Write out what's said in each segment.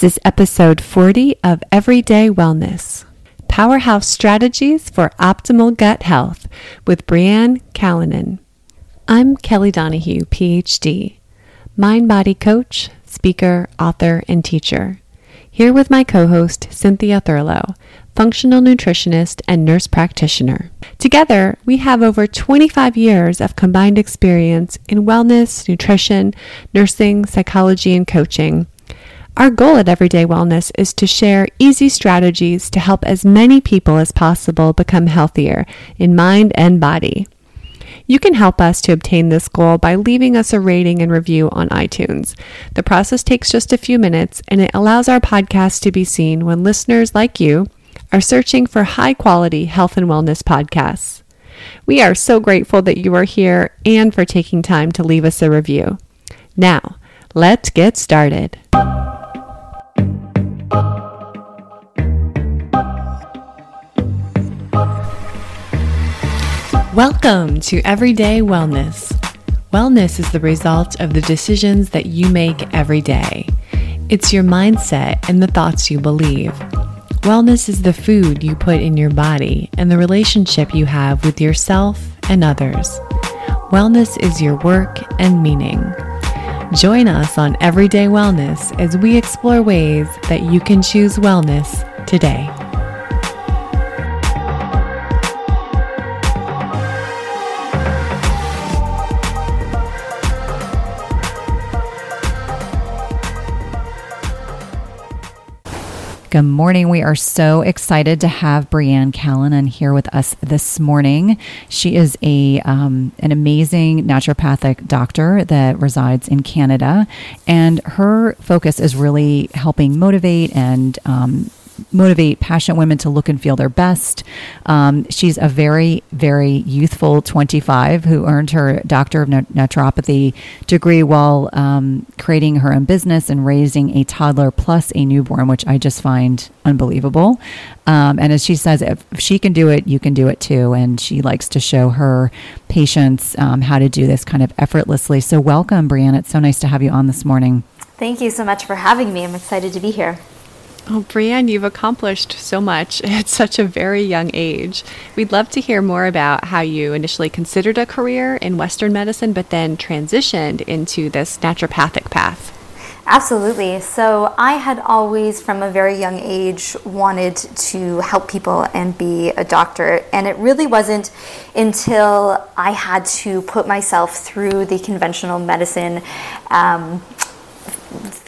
This is episode 40 of Everyday Wellness Powerhouse Strategies for Optimal Gut Health with Breanne Callanan. I'm Kelly Donahue, PhD, mind body coach, speaker, author, and teacher. Here with my co host, Cynthia Thurlow, functional nutritionist and nurse practitioner. Together, we have over 25 years of combined experience in wellness, nutrition, nursing, psychology, and coaching our goal at Everyday Wellness is to share easy strategies to help as many people as possible become healthier in mind and body. You can help us to obtain this goal by leaving us a rating and review on iTunes. The process takes just a few minutes and it allows our podcast to be seen when listeners like you are searching for high quality health and wellness podcasts. We are so grateful that you are here and for taking time to leave us a review. Now, let's get started. Welcome to Everyday Wellness. Wellness is the result of the decisions that you make every day. It's your mindset and the thoughts you believe. Wellness is the food you put in your body and the relationship you have with yourself and others. Wellness is your work and meaning. Join us on Everyday Wellness as we explore ways that you can choose wellness today. Good morning. We are so excited to have Breanne Callanan here with us this morning. She is a um, an amazing naturopathic doctor that resides in Canada, and her focus is really helping motivate and um, motivate passionate women to look and feel their best. Um, she's a very, very youthful 25 who earned her Doctor of Naturopathy degree while um, creating her own business and raising a toddler plus a newborn, which I just find unbelievable. Um, and as she says, if she can do it, you can do it too. And she likes to show her patients um, how to do this kind of effortlessly. So, welcome, Breanne. It's so nice to have you on this morning. Thank you so much for having me. I'm excited to be here. Oh, Breanne, you've accomplished so much at such a very young age. We'd love to hear more about how you initially considered a career in Western medicine, but then transitioned into this naturopathic path. Absolutely. So, I had always, from a very young age, wanted to help people and be a doctor. And it really wasn't until I had to put myself through the conventional medicine um,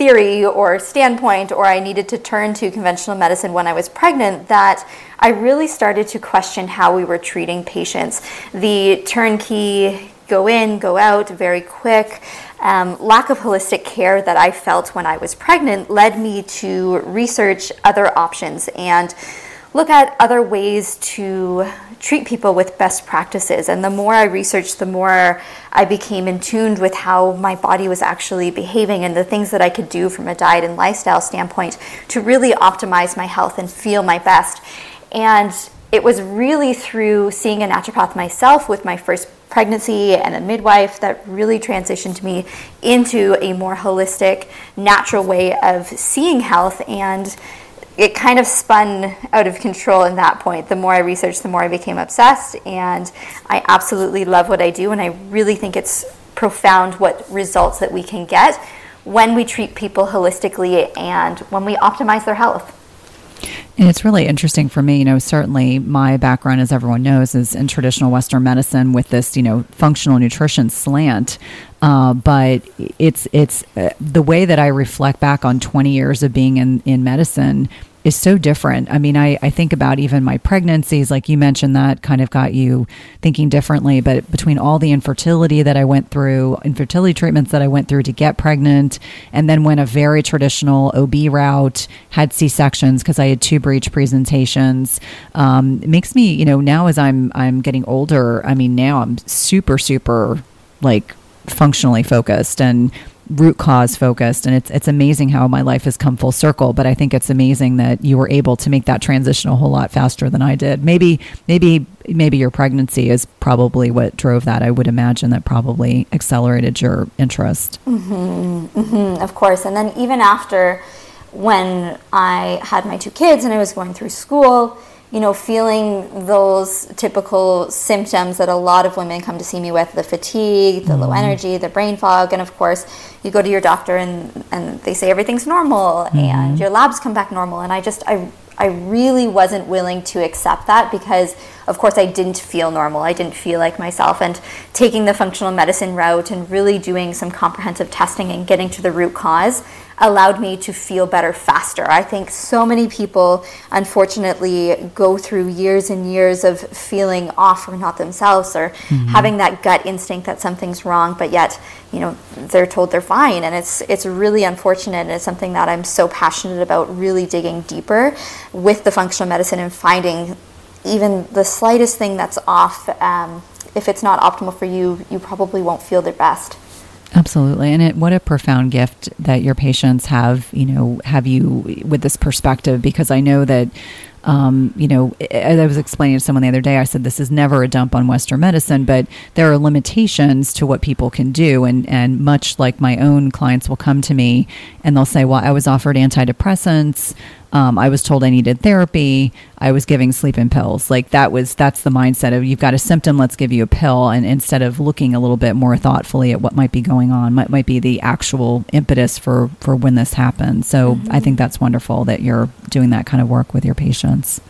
theory or standpoint, or I needed to turn to conventional medicine when I was pregnant, that I really started to question how we were treating patients. The turnkey go in, go out, very quick. Um, lack of holistic care that I felt when I was pregnant led me to research other options and look at other ways to treat people with best practices. And the more I researched, the more I became in tuned with how my body was actually behaving and the things that I could do from a diet and lifestyle standpoint to really optimize my health and feel my best. And it was really through seeing a naturopath myself with my first pregnancy and a midwife that really transitioned me into a more holistic, natural way of seeing health and it kind of spun out of control in that point. The more I researched, the more I became obsessed, and I absolutely love what I do, and I really think it's profound what results that we can get when we treat people holistically and when we optimize their health. And it's really interesting for me, you know, certainly my background, as everyone knows, is in traditional Western medicine with this, you know, functional nutrition slant. Uh, but it's it's uh, the way that I reflect back on 20 years of being in, in medicine is so different. I mean, I, I think about even my pregnancies, like you mentioned, that kind of got you thinking differently. But between all the infertility that I went through, infertility treatments that I went through to get pregnant, and then went a very traditional OB route, had C sections because I had two breech presentations, um, it makes me, you know, now as I'm I'm getting older, I mean, now I'm super super like functionally focused and root cause focused and it's it's amazing how my life has come full circle but i think it's amazing that you were able to make that transition a whole lot faster than i did. Maybe maybe maybe your pregnancy is probably what drove that. I would imagine that probably accelerated your interest. Mm-hmm, mm-hmm, of course. And then even after when I had my two kids and I was going through school, you know, feeling those typical symptoms that a lot of women come to see me with the fatigue, the mm-hmm. low energy, the brain fog. And of course, you go to your doctor and, and they say everything's normal mm-hmm. and your labs come back normal. And I just, I, I really wasn't willing to accept that because, of course, I didn't feel normal. I didn't feel like myself. And taking the functional medicine route and really doing some comprehensive testing and getting to the root cause allowed me to feel better faster. I think so many people, unfortunately, go through years and years of feeling off or not themselves or mm-hmm. having that gut instinct that something's wrong, but yet, you know, they're told they're fine. And it's, it's really unfortunate. And it's something that I'm so passionate about really digging deeper with the functional medicine and finding even the slightest thing that's off. Um, if it's not optimal for you, you probably won't feel the best. Absolutely. And it, what a profound gift that your patients have, you know, have you with this perspective because I know that um, you know, as I was explaining to someone the other day, I said this is never a dump on Western medicine, but there are limitations to what people can do. And, and much like my own clients will come to me and they'll say, Well, I was offered antidepressants. Um, I was told I needed therapy. I was giving sleeping pills. Like that was that's the mindset of you've got a symptom, let's give you a pill, and instead of looking a little bit more thoughtfully at what might be going on, might might be the actual impetus for for when this happens. So mm-hmm. I think that's wonderful that you're doing that kind of work with your patients.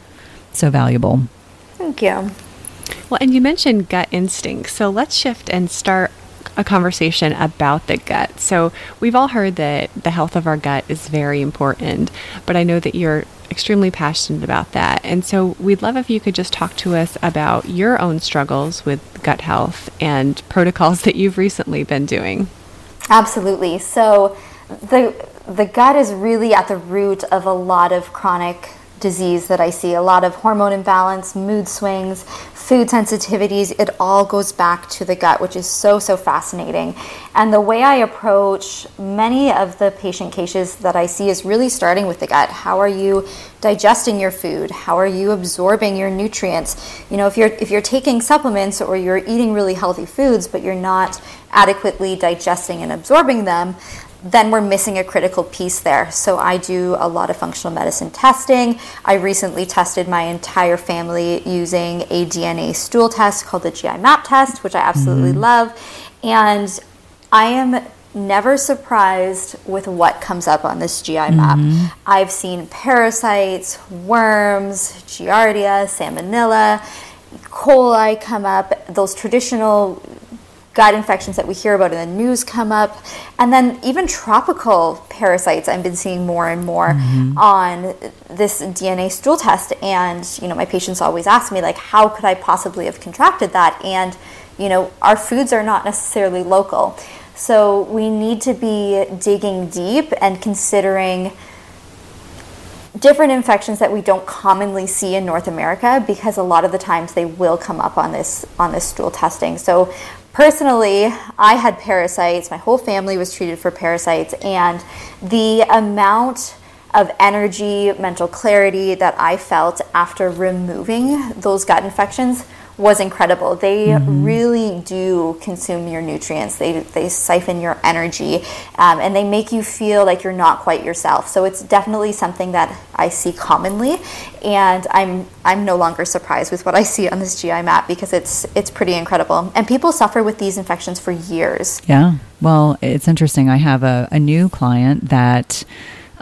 So valuable. Thank you. Well, and you mentioned gut instinct. So let's shift and start a conversation about the gut. So, we've all heard that the health of our gut is very important, but I know that you're extremely passionate about that. And so, we'd love if you could just talk to us about your own struggles with gut health and protocols that you've recently been doing. Absolutely. So, the the gut is really at the root of a lot of chronic disease that I see. A lot of hormone imbalance, mood swings, food sensitivities, it all goes back to the gut, which is so, so fascinating. And the way I approach many of the patient cases that I see is really starting with the gut. How are you digesting your food? How are you absorbing your nutrients? You know, if you're if you're taking supplements or you're eating really healthy foods, but you're not adequately digesting and absorbing them, then we're missing a critical piece there. So I do a lot of functional medicine testing. I recently tested my entire family using a DNA stool test called the GI map test, which I absolutely mm-hmm. love. And I am never surprised with what comes up on this GI map. Mm-hmm. I've seen parasites, worms, Giardia, Salmonella, E. coli come up, those traditional gut infections that we hear about in the news come up. And then even tropical parasites, I've been seeing more and more mm-hmm. on this DNA stool test. And, you know, my patients always ask me, like, how could I possibly have contracted that? And, you know, our foods are not necessarily local. So we need to be digging deep and considering different infections that we don't commonly see in North America because a lot of the times they will come up on this on this stool testing. So Personally, I had parasites. My whole family was treated for parasites, and the amount of energy, mental clarity that I felt after removing those gut infections was incredible. They mm-hmm. really do consume your nutrients. They they siphon your energy, um, and they make you feel like you're not quite yourself. So it's definitely something that I see commonly, and I'm I'm no longer surprised with what I see on this GI map because it's it's pretty incredible. And people suffer with these infections for years. Yeah. Well, it's interesting. I have a, a new client that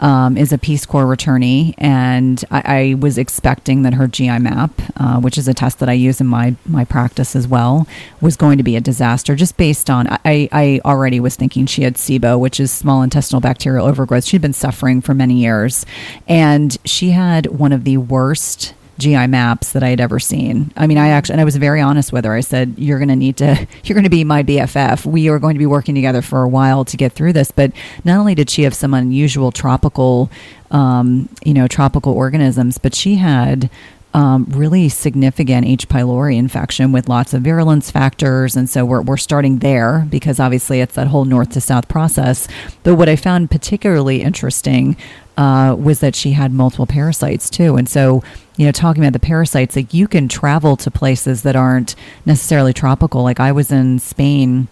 um, is a Peace Corps returnee, and I, I was expecting that her GI map, uh, which is a test that I use in my my practice as well, was going to be a disaster. Just based on I, I already was thinking she had SIBO, which is small intestinal bacterial overgrowth. She'd been suffering for many years, and she had one of the worst GI maps that I had ever seen. I mean, I actually, and I was very honest with her. I said, "You're going to need to, you're going to be my BFF. We are going to be working together for a while to get through this." But not only did she have some unusual tropical, um, you know, tropical organisms, but she had um, really significant H. pylori infection with lots of virulence factors. And so we're, we're starting there because obviously it's that whole north to south process. But what I found particularly interesting uh, was that she had multiple parasites too. And so, you know, talking about the parasites, like you can travel to places that aren't necessarily tropical. Like I was in Spain.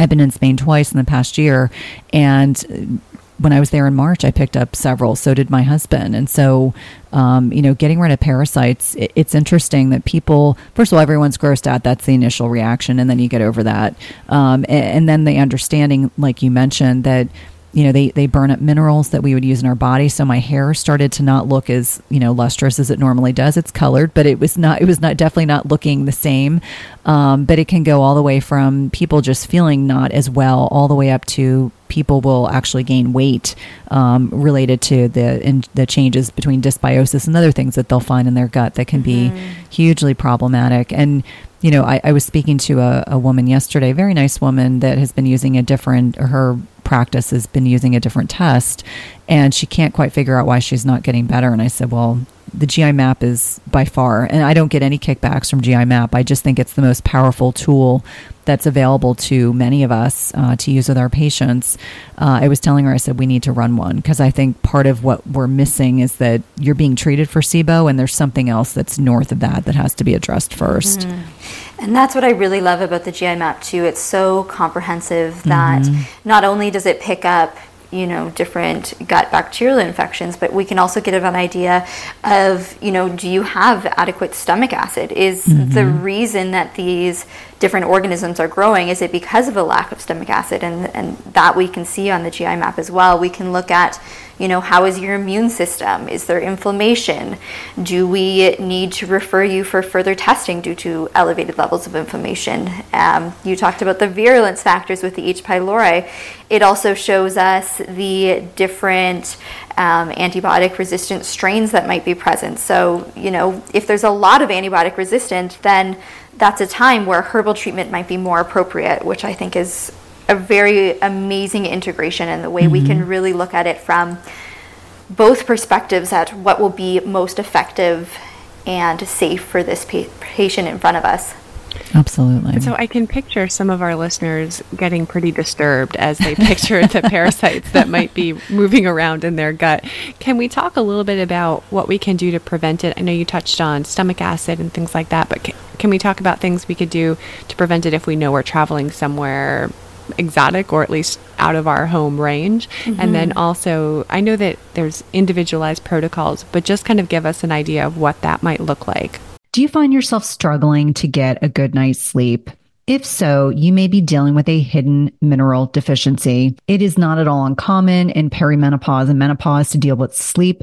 I've been in Spain twice in the past year, and when I was there in March, I picked up several. So did my husband. And so, um, you know, getting rid of parasites, it, it's interesting that people, first of all, everyone's grossed out. That's the initial reaction. And then you get over that. Um, and, and then the understanding, like you mentioned, that you know they they burn up minerals that we would use in our body. So my hair started to not look as you know lustrous as it normally does. It's colored but it was not it was not definitely not looking the same. Um, but it can go all the way from people just feeling not as well all the way up to people will actually gain weight um, related to the in, the changes between dysbiosis and other things that they'll find in their gut that can mm-hmm. be hugely problematic. And you know, I, I was speaking to a, a, woman yesterday, very nice woman that has been using a different, her practice has been using a different test and she can't quite figure out why she's not getting better. And I said, well, the GI map is by far, and I don't get any kickbacks from GI map. I just think it's the most powerful tool that's available to many of us uh, to use with our patients. Uh, I was telling her, I said, we need to run one because I think part of what we're missing is that you're being treated for SIBO and there's something else that's north of that that has to be addressed 1st mm-hmm. And that's what I really love about the GI map too. It's so comprehensive that mm-hmm. not only does it pick up you know different gut bacterial infections but we can also get an idea of you know do you have adequate stomach acid is mm-hmm. the reason that these different organisms are growing is it because of a lack of stomach acid and and that we can see on the GI map as well we can look at you know, how is your immune system? Is there inflammation? Do we need to refer you for further testing due to elevated levels of inflammation? Um, you talked about the virulence factors with the H. pylori. It also shows us the different um, antibiotic resistant strains that might be present. So, you know, if there's a lot of antibiotic resistant, then that's a time where herbal treatment might be more appropriate, which I think is a very amazing integration in the way mm-hmm. we can mm-hmm. really look at it from both perspectives at what will be most effective and safe for this pa- patient in front of us. Absolutely. So I can picture some of our listeners getting pretty disturbed as they picture the parasites that might be moving around in their gut. Can we talk a little bit about what we can do to prevent it? I know you touched on stomach acid and things like that, but can, can we talk about things we could do to prevent it if we know we're traveling somewhere exotic or at least out of our home range. Mm-hmm. And then also, I know that there's individualized protocols, but just kind of give us an idea of what that might look like. Do you find yourself struggling to get a good night's sleep? If so, you may be dealing with a hidden mineral deficiency. It is not at all uncommon in perimenopause and menopause to deal with sleep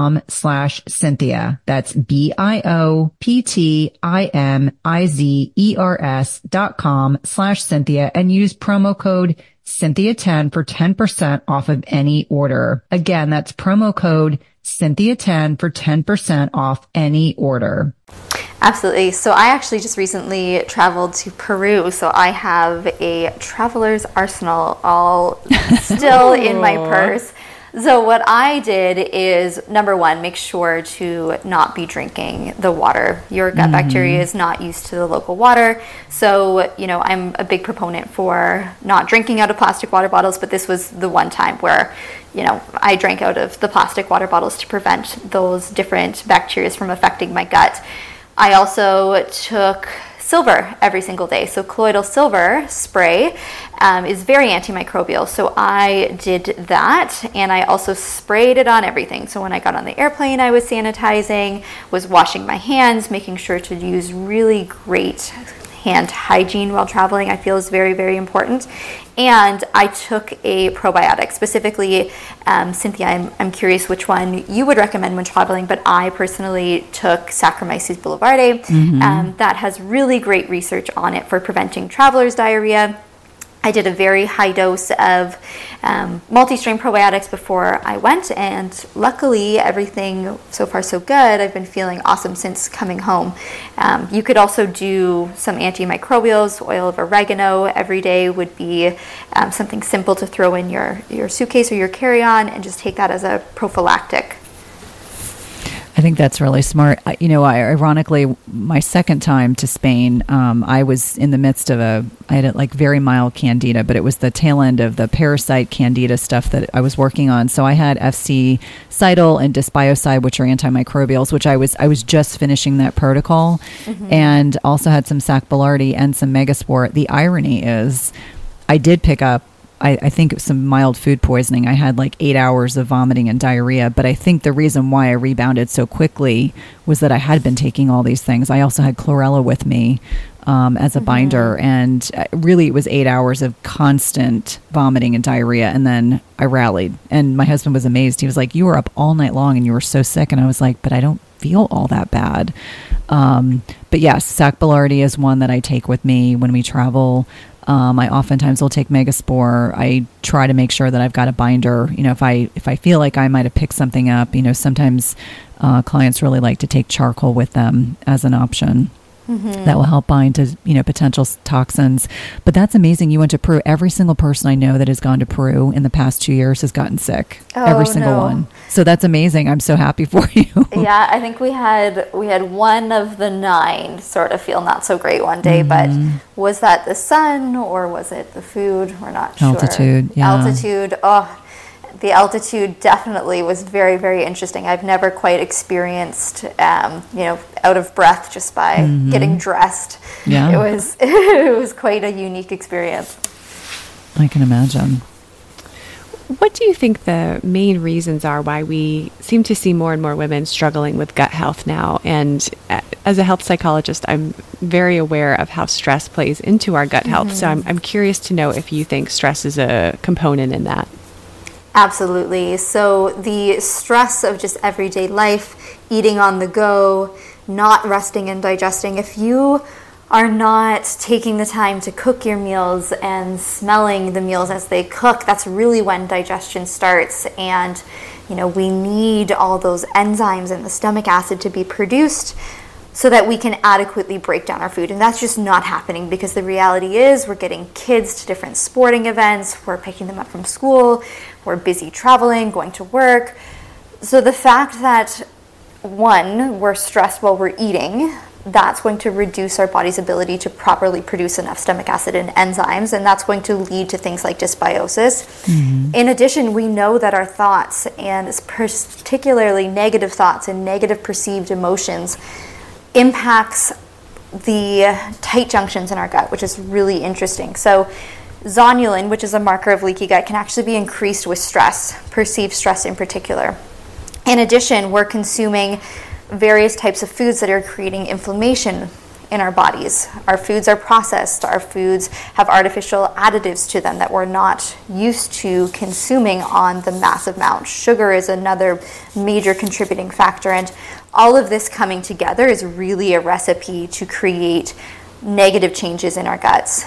bioptimizers.com slash Cynthia. That's B-I-O-P-T-I-M-I-Z-E-R-S dot com slash Cynthia and use promo code Cynthia 10 for 10% off of any order. Again, that's promo code Cynthia 10 for 10% off any order. Absolutely. So I actually just recently traveled to Peru, so I have a traveler's arsenal all still in my purse. So what I did is number one, make sure to not be drinking the water. Your gut mm-hmm. bacteria is not used to the local water. So, you know, I'm a big proponent for not drinking out of plastic water bottles, but this was the one time where, you know, I drank out of the plastic water bottles to prevent those different bacteria from affecting my gut. I also took silver every single day. So colloidal silver spray um, is very antimicrobial. So I did that and I also sprayed it on everything. So when I got on the airplane, I was sanitizing, was washing my hands, making sure to use really great hand hygiene while traveling, I feel is very, very important. And I took a probiotic, specifically, um, Cynthia, I'm, I'm curious which one you would recommend when traveling, but I personally took Saccharomyces boulardii. Mm-hmm. Um, that has really great research on it for preventing traveler's diarrhea I did a very high dose of um, multi strain probiotics before I went, and luckily, everything so far so good. I've been feeling awesome since coming home. Um, you could also do some antimicrobials, oil of oregano every day would be um, something simple to throw in your, your suitcase or your carry on, and just take that as a prophylactic. I think that's really smart. You know, ironically, my second time to Spain, um, I was in the midst of a, I had a, like very mild candida, but it was the tail end of the parasite candida stuff that I was working on. So I had FC Cidal and Dysbiocide, which are antimicrobials, which I was I was just finishing that protocol, mm-hmm. and also had some Sac Boulardii and some Megaspore. The irony is, I did pick up I, I think some mild food poisoning. I had like eight hours of vomiting and diarrhea. But I think the reason why I rebounded so quickly was that I had been taking all these things. I also had chlorella with me um, as a mm-hmm. binder. And uh, really, it was eight hours of constant vomiting and diarrhea. And then I rallied. And my husband was amazed. He was like, You were up all night long and you were so sick. And I was like, But I don't feel all that bad. Um, but yes, Sac is one that I take with me when we travel. Um, I oftentimes will take Megaspore. I try to make sure that I've got a binder. You know, if I if I feel like I might have picked something up, you know, sometimes uh, clients really like to take charcoal with them as an option. Mm-hmm. That will help bind to you know potential toxins, but that's amazing. You went to Peru. Every single person I know that has gone to Peru in the past two years has gotten sick. Oh, Every single no. one. So that's amazing. I'm so happy for you. yeah, I think we had we had one of the nine sort of feel not so great one day, mm-hmm. but was that the sun or was it the food? We're not sure. Altitude. Yeah. Altitude. Oh, the altitude definitely was very, very interesting. I've never quite experienced, um, you know, out of breath just by mm-hmm. getting dressed. Yeah. It was, it was quite a unique experience. I can imagine. What do you think the main reasons are why we seem to see more and more women struggling with gut health now? And uh, as a health psychologist, I'm very aware of how stress plays into our gut health. Mm-hmm. So I'm, I'm curious to know if you think stress is a component in that. Absolutely. So the stress of just everyday life, eating on the go, not resting and digesting, if you are not taking the time to cook your meals and smelling the meals as they cook, that's really when digestion starts. And, you know, we need all those enzymes and the stomach acid to be produced so that we can adequately break down our food. And that's just not happening because the reality is we're getting kids to different sporting events, we're picking them up from school, we're busy traveling, going to work. So the fact that one, we're stressed while we're eating, that's going to reduce our body's ability to properly produce enough stomach acid and enzymes, and that's going to lead to things like dysbiosis. Mm-hmm. In addition, we know that our thoughts, and particularly negative thoughts and negative perceived emotions, impacts the tight junctions in our gut, which is really interesting. So, zonulin, which is a marker of leaky gut, can actually be increased with stress, perceived stress in particular. In addition, we're consuming various types of foods that are creating inflammation in our bodies. Our foods are processed, our foods have artificial additives to them that we're not used to consuming on the massive amount. Sugar is another major contributing factor, and all of this coming together is really a recipe to create negative changes in our guts.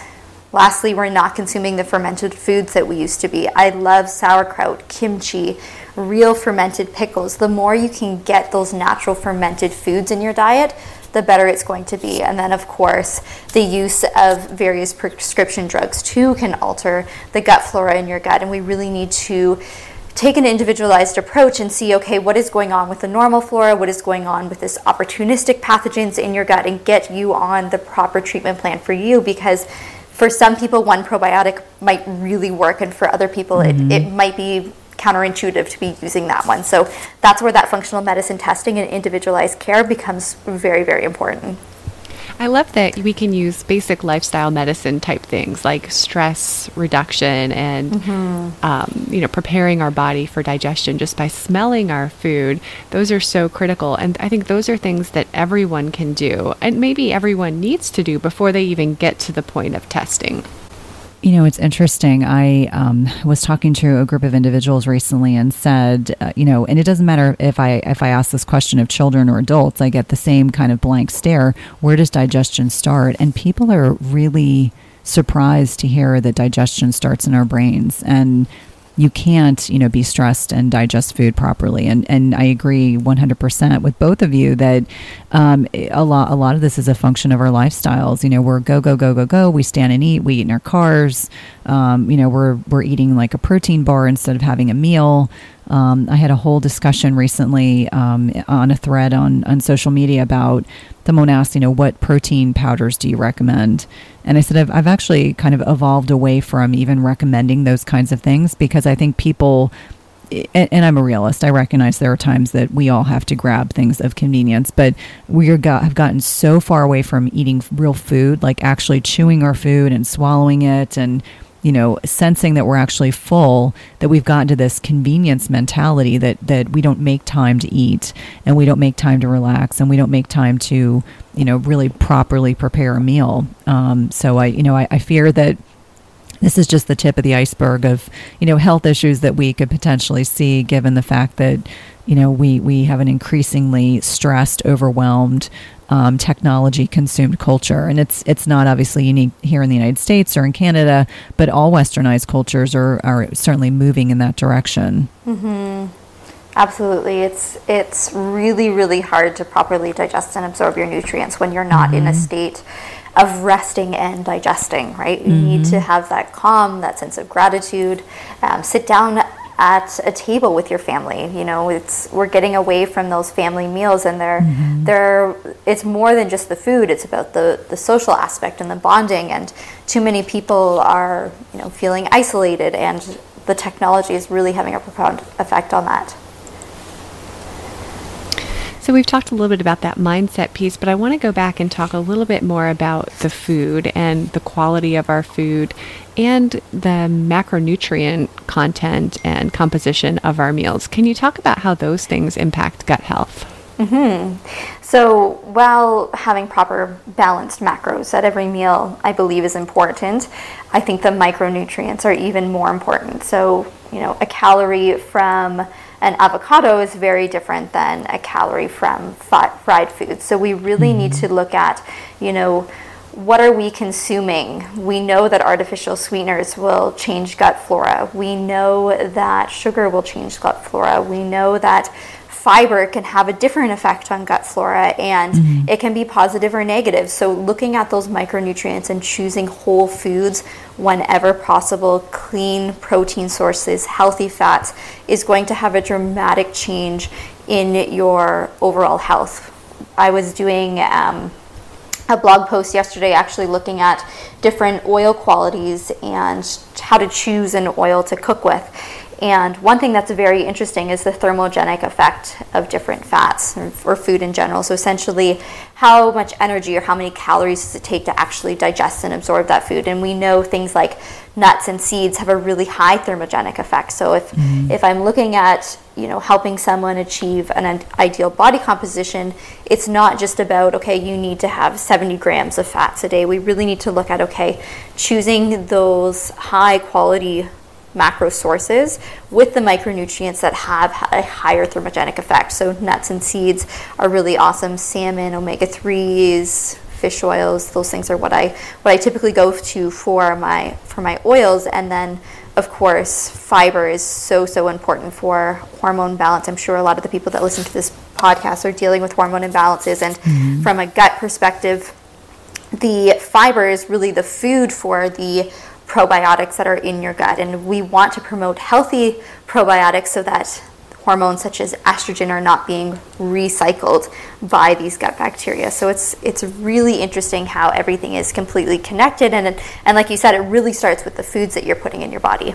Lastly, we're not consuming the fermented foods that we used to be. I love sauerkraut, kimchi, real fermented pickles, the more you can get those natural fermented foods in your diet, the better it's going to be. And then, of course, the use of various prescription drugs too can alter the gut flora in your gut. And we really need to take an individualized approach and see okay, what is going on with the normal flora, what is going on with this opportunistic pathogens in your gut, and get you on the proper treatment plan for you because. For some people, one probiotic might really work, and for other people, mm-hmm. it, it might be counterintuitive to be using that one. So that's where that functional medicine testing and individualized care becomes very, very important. I love that we can use basic lifestyle medicine type things like stress reduction and mm-hmm. um, you know preparing our body for digestion just by smelling our food. Those are so critical, and I think those are things that everyone can do, and maybe everyone needs to do before they even get to the point of testing. You know, it's interesting. I um, was talking to a group of individuals recently and said, uh, you know, and it doesn't matter if I if I ask this question of children or adults, I get the same kind of blank stare. Where does digestion start? And people are really surprised to hear that digestion starts in our brains and you can't, you know, be stressed and digest food properly. And and I agree 100% with both of you that um, a lot a lot of this is a function of our lifestyles. You know, we're go go go go go. We stand and eat. We eat in our cars. Um, you know, we're we're eating like a protein bar instead of having a meal. Um, I had a whole discussion recently um, on a thread on, on social media about someone asked, you know, what protein powders do you recommend? And I said, I've, I've actually kind of evolved away from even recommending those kinds of things because I think people, and, and I'm a realist, I recognize there are times that we all have to grab things of convenience, but we are got, have gotten so far away from eating real food, like actually chewing our food and swallowing it and you know, sensing that we're actually full, that we've gotten to this convenience mentality that that we don't make time to eat and we don't make time to relax and we don't make time to, you know, really properly prepare a meal. Um, so I, you know, I, I fear that this is just the tip of the iceberg of you know health issues that we could potentially see given the fact that you know we we have an increasingly stressed overwhelmed um, technology consumed culture. And it's it's not obviously unique here in the United States or in Canada, but all westernized cultures are, are certainly moving in that direction. Mm-hmm. Absolutely. It's it's really, really hard to properly digest and absorb your nutrients when you're not mm-hmm. in a mm-hmm. state of resting and digesting, right? You mm-hmm. need to have that calm, that sense of gratitude. Um, sit down at a table with your family. You know, it's we're getting away from those family meals, and they're mm-hmm. they're it's more than just the food. It's about the the social aspect and the bonding. And too many people are you know feeling isolated, and the technology is really having a profound effect on that. So we've talked a little bit about that mindset piece, but I want to go back and talk a little bit more about the food and the quality of our food and the macronutrient content and composition of our meals. Can you talk about how those things impact gut health? Mm-hmm. So, while having proper balanced macros at every meal, I believe is important, I think the micronutrients are even more important. So, you know, a calorie from an avocado is very different than a calorie from fried foods. So, we really mm-hmm. need to look at, you know, what are we consuming? We know that artificial sweeteners will change gut flora. We know that sugar will change gut flora. We know that fiber can have a different effect on gut flora and mm-hmm. it can be positive or negative. So, looking at those micronutrients and choosing whole foods whenever possible, clean protein sources, healthy fats, is going to have a dramatic change in your overall health. I was doing um, a blog post yesterday actually looking at different oil qualities and how to choose an oil to cook with. And one thing that's very interesting is the thermogenic effect of different fats or, food in general. So, essentially, how much energy or how many calories does it take to actually digest and absorb that food? And we know things like nuts and seeds have a really high thermogenic effect. So, if, mm-hmm. if I'm looking at you know helping someone achieve an ideal body composition, it's not just about okay, you need to have 70 grams of fats a day. We really need to look at okay, choosing those high quality macro sources with the micronutrients that have a higher thermogenic effect. So nuts and seeds are really awesome. Salmon, omega threes, fish oils, those things are what I what I typically go to for my for my oils. And then of course fiber is so so important for hormone balance. I'm sure a lot of the people that listen to this podcast are dealing with hormone imbalances and mm-hmm. from a gut perspective the fiber is really the food for the probiotics that are in your gut. And we want to promote healthy probiotics so that hormones such as estrogen are not being recycled by these gut bacteria. So it's it's really interesting how everything is completely connected and and like you said it really starts with the foods that you're putting in your body.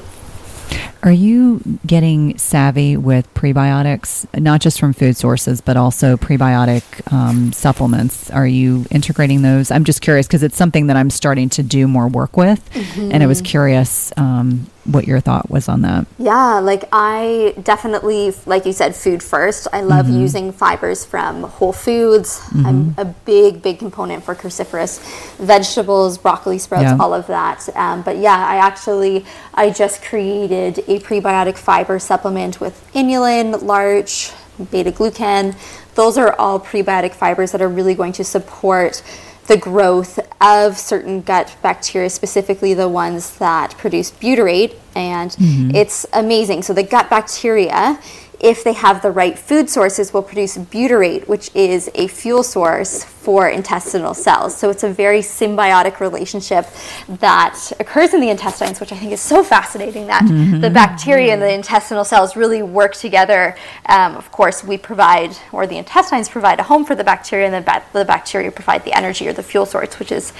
Are you getting savvy with prebiotics, not just from food sources, but also prebiotic um, supplements? Are you integrating those? I'm just curious because it's something that I'm starting to do more work with, mm-hmm. and I was curious um, what your thought was on that. Yeah, like I definitely, like you said, food first. I love mm-hmm. using fibers from whole foods. Mm-hmm. I'm a big, big component for cruciferous vegetables, broccoli sprouts, yeah. all of that. Um, but yeah, I actually, I just created a prebiotic fiber supplement with inulin, larch, beta glucan. Those are all prebiotic fibers that are really going to support the growth of certain gut bacteria, specifically the ones that produce butyrate. And mm-hmm. it's amazing. So, the gut bacteria if they have the right food sources, will produce butyrate, which is a fuel source for intestinal cells. So it's a very symbiotic relationship that occurs in the intestines, which I think is so fascinating that mm-hmm. the bacteria and the intestinal cells really work together. Um, of course, we provide, or the intestines provide a home for the bacteria, and the, ba- the bacteria provide the energy or the fuel source, which is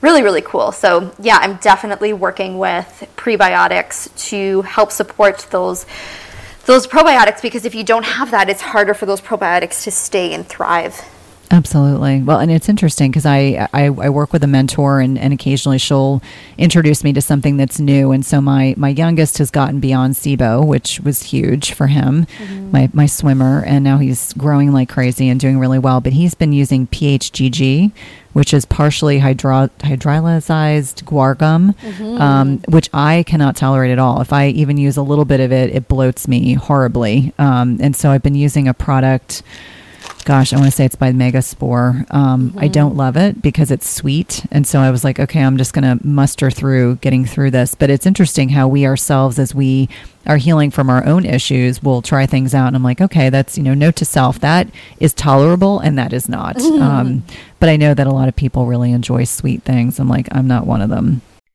really, really cool. So, yeah, I'm definitely working with prebiotics to help support those those probiotics because if you don't have that, it's harder for those probiotics to stay and thrive. Absolutely. Well, and it's interesting because I, I, I work with a mentor, and, and occasionally she'll introduce me to something that's new. And so my my youngest has gotten beyond SIBO, which was huge for him, mm-hmm. my my swimmer, and now he's growing like crazy and doing really well. But he's been using PHGG, which is partially hydro- hydrolyzed guar gum, mm-hmm. um, which I cannot tolerate at all. If I even use a little bit of it, it bloats me horribly. Um, and so I've been using a product gosh, I want to say it's by Megaspore. Um, mm-hmm. I don't love it because it's sweet. And so I was like, okay, I'm just going to muster through getting through this. But it's interesting how we ourselves, as we are healing from our own issues, will try things out. And I'm like, okay, that's, you know, note to self, that is tolerable and that is not. Mm-hmm. Um, but I know that a lot of people really enjoy sweet things. I'm like, I'm not one of them.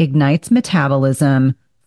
ignites metabolism,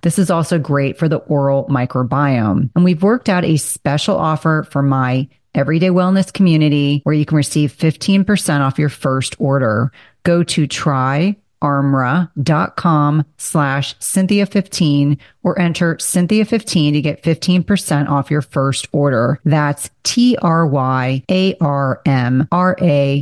This is also great for the oral microbiome. And we've worked out a special offer for my everyday wellness community where you can receive 15% off your first order. Go to try armra.com slash Cynthia15 or enter Cynthia15 to get 15% off your first order. That's T-R-Y-A-R-M-R-A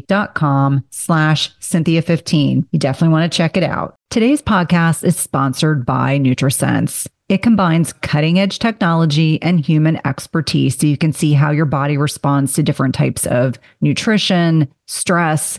dot com slash Cynthia15. You definitely want to check it out. Today's podcast is sponsored by NutriSense. It combines cutting edge technology and human expertise so you can see how your body responds to different types of nutrition, stress,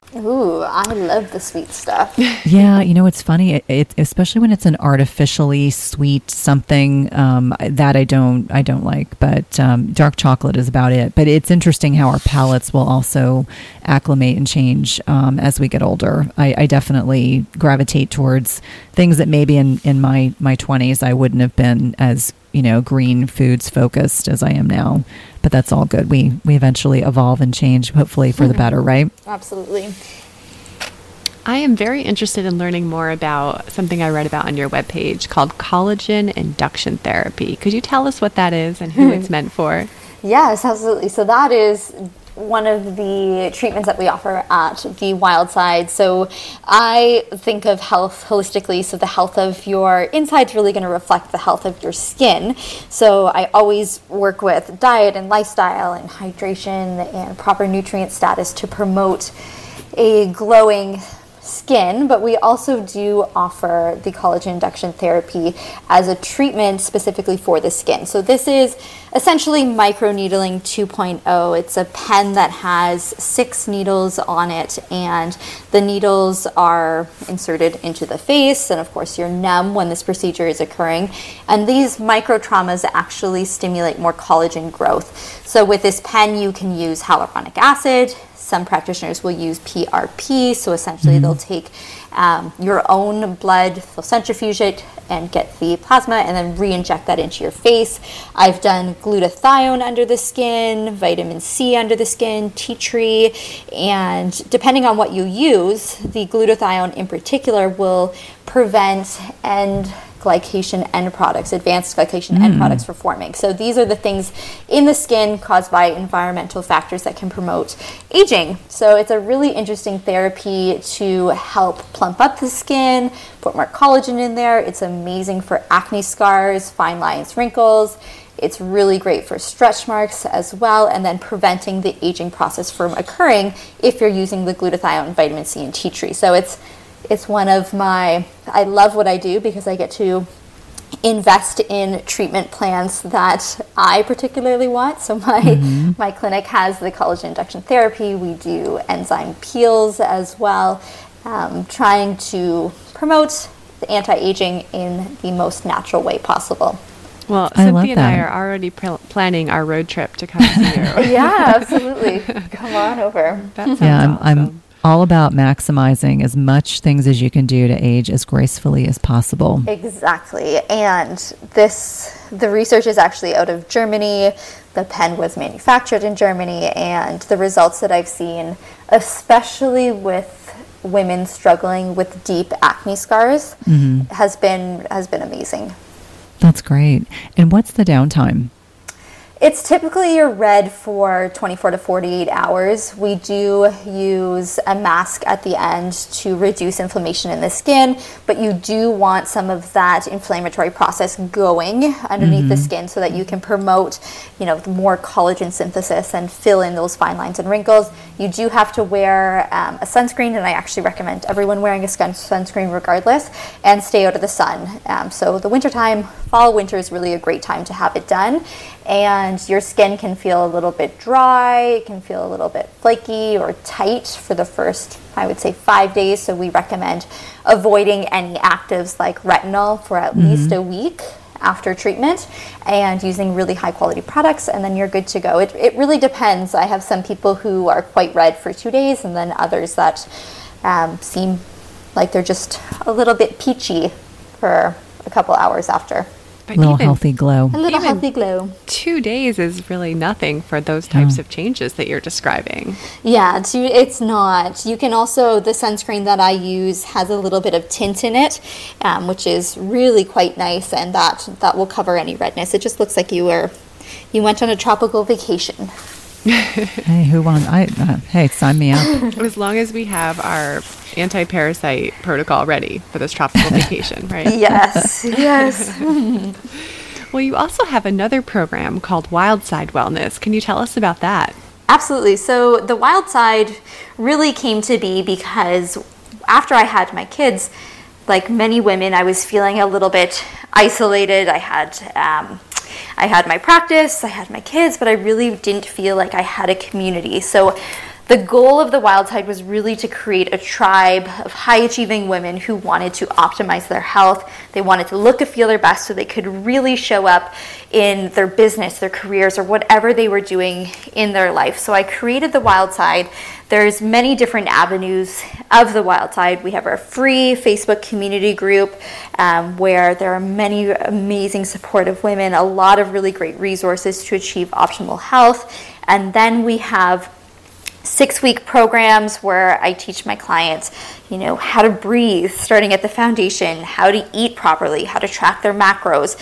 Ooh, I love the sweet stuff. yeah, you know it's funny, it, it, especially when it's an artificially sweet something um, that I don't I don't like. But um, dark chocolate is about it. But it's interesting how our palates will also acclimate and change um, as we get older. I, I, definitely gravitate towards things that maybe in in my my twenties I wouldn't have been as you know green foods focused as I am now. But that's all good. We we eventually evolve and change, hopefully for the mm-hmm. better, right? Absolutely. I am very interested in learning more about something I read about on your webpage called collagen induction therapy. Could you tell us what that is and who it's meant for? Yes, absolutely. So that is one of the treatments that we offer at the Wild Side. So I think of health holistically. So the health of your insides really going to reflect the health of your skin. So I always work with diet and lifestyle and hydration and proper nutrient status to promote a glowing skin, but we also do offer the collagen induction therapy as a treatment specifically for the skin. So this is essentially microneedling 2.0. It's a pen that has six needles on it, and the needles are inserted into the face, and of course, you're numb when this procedure is occurring. And these micro traumas actually stimulate more collagen growth. So with this pen, you can use hyaluronic acid, some practitioners will use PRP, so essentially mm-hmm. they'll take um, your own blood, they'll centrifuge it and get the plasma and then re inject that into your face. I've done glutathione under the skin, vitamin C under the skin, tea tree, and depending on what you use, the glutathione in particular will prevent and glycation end products, advanced glycation mm. end products for forming. So these are the things in the skin caused by environmental factors that can promote aging. So it's a really interesting therapy to help plump up the skin, put more collagen in there. It's amazing for acne scars, fine lines, wrinkles. It's really great for stretch marks as well, and then preventing the aging process from occurring if you're using the glutathione, vitamin C, and tea tree. So it's it's one of my, I love what I do because I get to invest in treatment plans that I particularly want. So my mm-hmm. my clinic has the collagen induction therapy. We do enzyme peels as well, um, trying to promote the anti-aging in the most natural way possible. Well, I Cynthia and I are already pl- planning our road trip to come see you. yeah, absolutely. Come on over. That sounds yeah, I'm, awesome. I'm all about maximizing as much things as you can do to age as gracefully as possible. Exactly. And this the research is actually out of Germany. The pen was manufactured in Germany and the results that I've seen especially with women struggling with deep acne scars mm-hmm. has been has been amazing. That's great. And what's the downtime? It's typically your red for 24 to 48 hours. We do use a mask at the end to reduce inflammation in the skin, but you do want some of that inflammatory process going underneath mm-hmm. the skin so that you can promote, you know, more collagen synthesis and fill in those fine lines and wrinkles. You do have to wear um, a sunscreen, and I actually recommend everyone wearing a sun- sunscreen regardless, and stay out of the sun. Um, so the wintertime, fall, winter is really a great time to have it done and your skin can feel a little bit dry, it can feel a little bit flaky or tight for the first, I would say, five days. So we recommend avoiding any actives like retinol for at mm-hmm. least a week after treatment and using really high quality products and then you're good to go. It, it really depends. I have some people who are quite red for two days and then others that um, seem like they're just a little bit peachy for a couple hours after. But little healthy glow. A little healthy glow. Two days is really nothing for those types yeah. of changes that you're describing. Yeah, it's not. You can also, the sunscreen that I use has a little bit of tint in it, um, which is really quite nice, and that, that will cover any redness. It just looks like you were, you went on a tropical vacation. Hey, who wants? I uh, hey, sign me up. As long as we have our anti-parasite protocol ready for this tropical vacation, right? Yes, yes. well, you also have another program called Wildside Wellness. Can you tell us about that? Absolutely. So the Wild Side really came to be because after I had my kids, like many women, I was feeling a little bit isolated. I had um, I had my practice, I had my kids, but I really didn't feel like I had a community. So the goal of the Wild Side was really to create a tribe of high achieving women who wanted to optimize their health. They wanted to look and feel their best so they could really show up in their business, their careers, or whatever they were doing in their life. So I created the Wild Side. There's many different avenues of the Wild Side. We have our free Facebook community group um, where there are many amazing supportive women, a lot of really great resources to achieve optimal health. And then we have six week programs where I teach my clients, you know, how to breathe, starting at the foundation, how to eat properly, how to track their macros,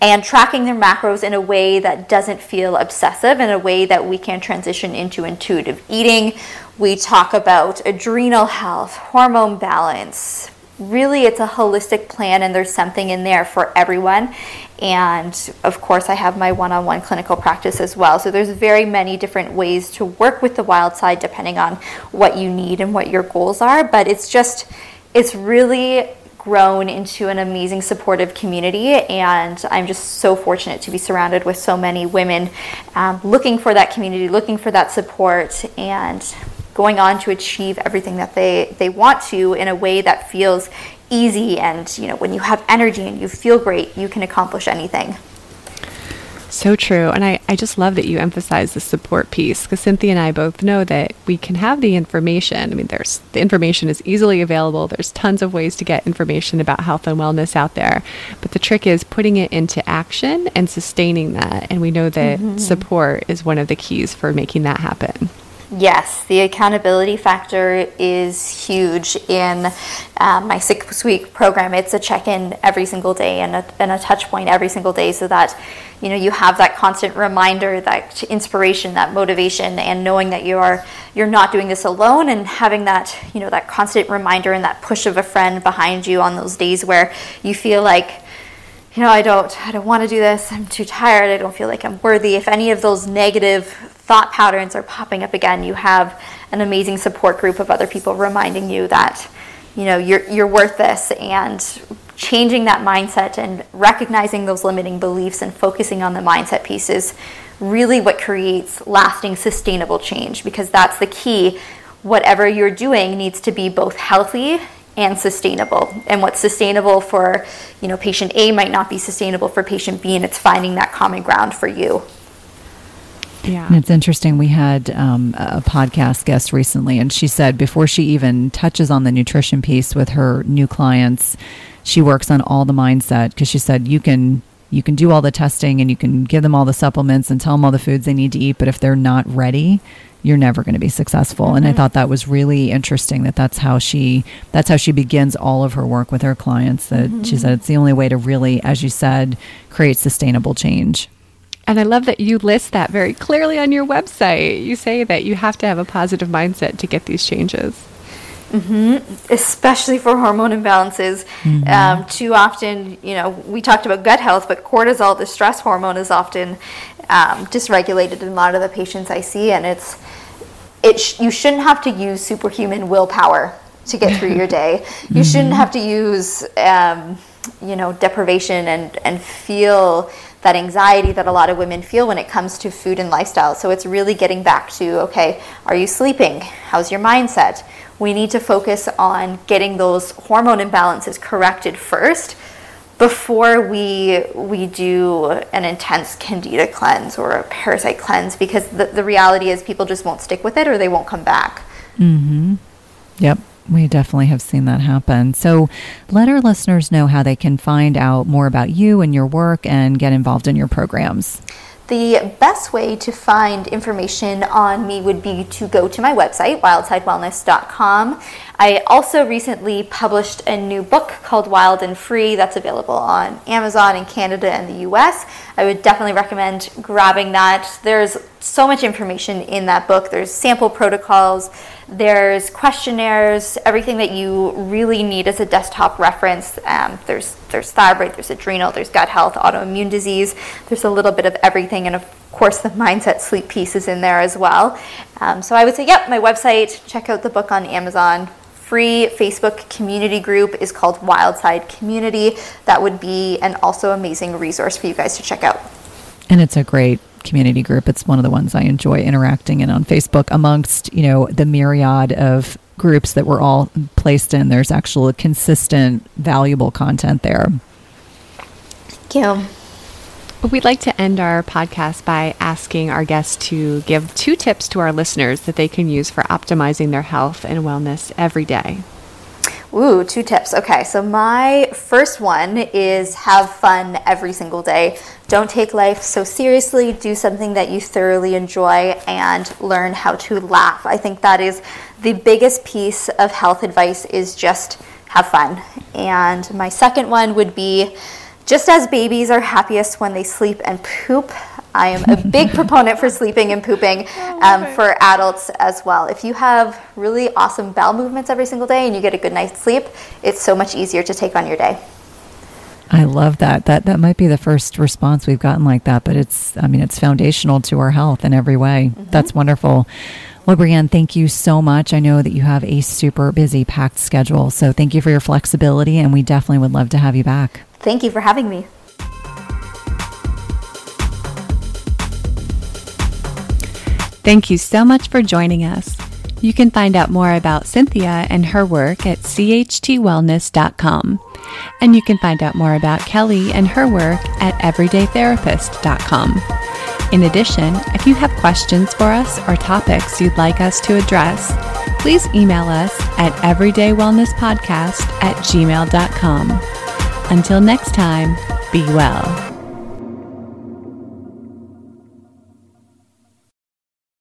and tracking their macros in a way that doesn't feel obsessive, in a way that we can transition into intuitive eating. We talk about adrenal health, hormone balance, really it's a holistic plan and there's something in there for everyone. And of course i have my one-on-one clinical practice as well. So there's very many different ways to work with the wild side depending on what you need and what your goals are. But it's just it's really grown into an amazing supportive community and i'm just so fortunate to be surrounded with so many women um, looking for that community looking for that support and going on to achieve everything that they, they want to in a way that feels easy and you know when you have energy and you feel great you can accomplish anything so true. And I, I just love that you emphasize the support piece because Cynthia and I both know that we can have the information. I mean, there's the information is easily available. There's tons of ways to get information about health and wellness out there. But the trick is putting it into action and sustaining that. And we know that mm-hmm. support is one of the keys for making that happen. Yes, the accountability factor is huge in um, my six week program. It's a check in every single day and a, and a touch point every single day so that you know you have that constant reminder, that inspiration, that motivation, and knowing that you are you're not doing this alone and having that you know that constant reminder and that push of a friend behind you on those days where you feel like you know, I don't, I don't want to do this. I'm too tired. I don't feel like I'm worthy. If any of those negative thought patterns are popping up again, you have an amazing support group of other people reminding you that, you know, you're you're worth this and changing that mindset and recognizing those limiting beliefs and focusing on the mindset piece is really what creates lasting sustainable change because that's the key. Whatever you're doing needs to be both healthy and sustainable. And what's sustainable for, you know, patient A might not be sustainable for patient B, and it's finding that common ground for you. Yeah. And it's interesting. We had um, a podcast guest recently, and she said before she even touches on the nutrition piece with her new clients, she works on all the mindset because she said you can you can do all the testing and you can give them all the supplements and tell them all the foods they need to eat, but if they're not ready, you're never going to be successful. Mm-hmm. And I mm-hmm. thought that was really interesting that that's how she that's how she begins all of her work with her clients. That mm-hmm. she said it's the only way to really, as you said, create sustainable change. And I love that you list that very clearly on your website. You say that you have to have a positive mindset to get these changes. Mm-hmm. Especially for hormone imbalances. Mm-hmm. Um, too often, you know, we talked about gut health, but cortisol, the stress hormone, is often um, dysregulated in a lot of the patients I see, and it's it sh- you shouldn't have to use superhuman willpower to get through your day. You mm-hmm. shouldn't have to use, um, you know, deprivation and and feel that anxiety that a lot of women feel when it comes to food and lifestyle. So it's really getting back to okay, are you sleeping? How's your mindset? we need to focus on getting those hormone imbalances corrected first before we we do an intense candida cleanse or a parasite cleanse because the, the reality is people just won't stick with it or they won't come back mm-hmm. yep we definitely have seen that happen. So let our listeners know how they can find out more about you and your work and get involved in your programs. The best way to find information on me would be to go to my website, wildsidewellness.com. I also recently published a new book called Wild and Free that's available on Amazon in Canada and the US. I would definitely recommend grabbing that. There's so much information in that book. There's sample protocols, there's questionnaires, everything that you really need as a desktop reference. Um, there's there's thyroid, there's adrenal, there's gut health, autoimmune disease. There's a little bit of everything, and of course the mindset sleep piece is in there as well. Um, so I would say, yep, my website. Check out the book on Amazon. Free Facebook community group is called Wildside Community. That would be an also amazing resource for you guys to check out. And it's a great community group. It's one of the ones I enjoy interacting in on Facebook amongst, you know, the myriad of groups that we're all placed in. There's actual consistent, valuable content there. Thank you. We'd like to end our podcast by asking our guests to give two tips to our listeners that they can use for optimizing their health and wellness every day. Ooh, two tips. Okay, so my first one is have fun every single day. Don't take life so seriously. Do something that you thoroughly enjoy and learn how to laugh. I think that is the biggest piece of health advice is just have fun. And my second one would be just as babies are happiest when they sleep and poop, I am a big proponent for sleeping and pooping um, for adults as well. If you have really awesome bowel movements every single day and you get a good night's sleep, it's so much easier to take on your day. I love that. That that might be the first response we've gotten like that, but it's I mean it's foundational to our health in every way. Mm-hmm. That's wonderful. Well, Brianne, thank you so much. I know that you have a super busy, packed schedule. So thank you for your flexibility, and we definitely would love to have you back. Thank you for having me. Thank you so much for joining us. You can find out more about Cynthia and her work at chtwellness.com. And you can find out more about Kelly and her work at everydaytherapist.com. In addition, if you have questions for us or topics you'd like us to address, please email us at everydaywellnesspodcast at gmail.com. Until next time, be well.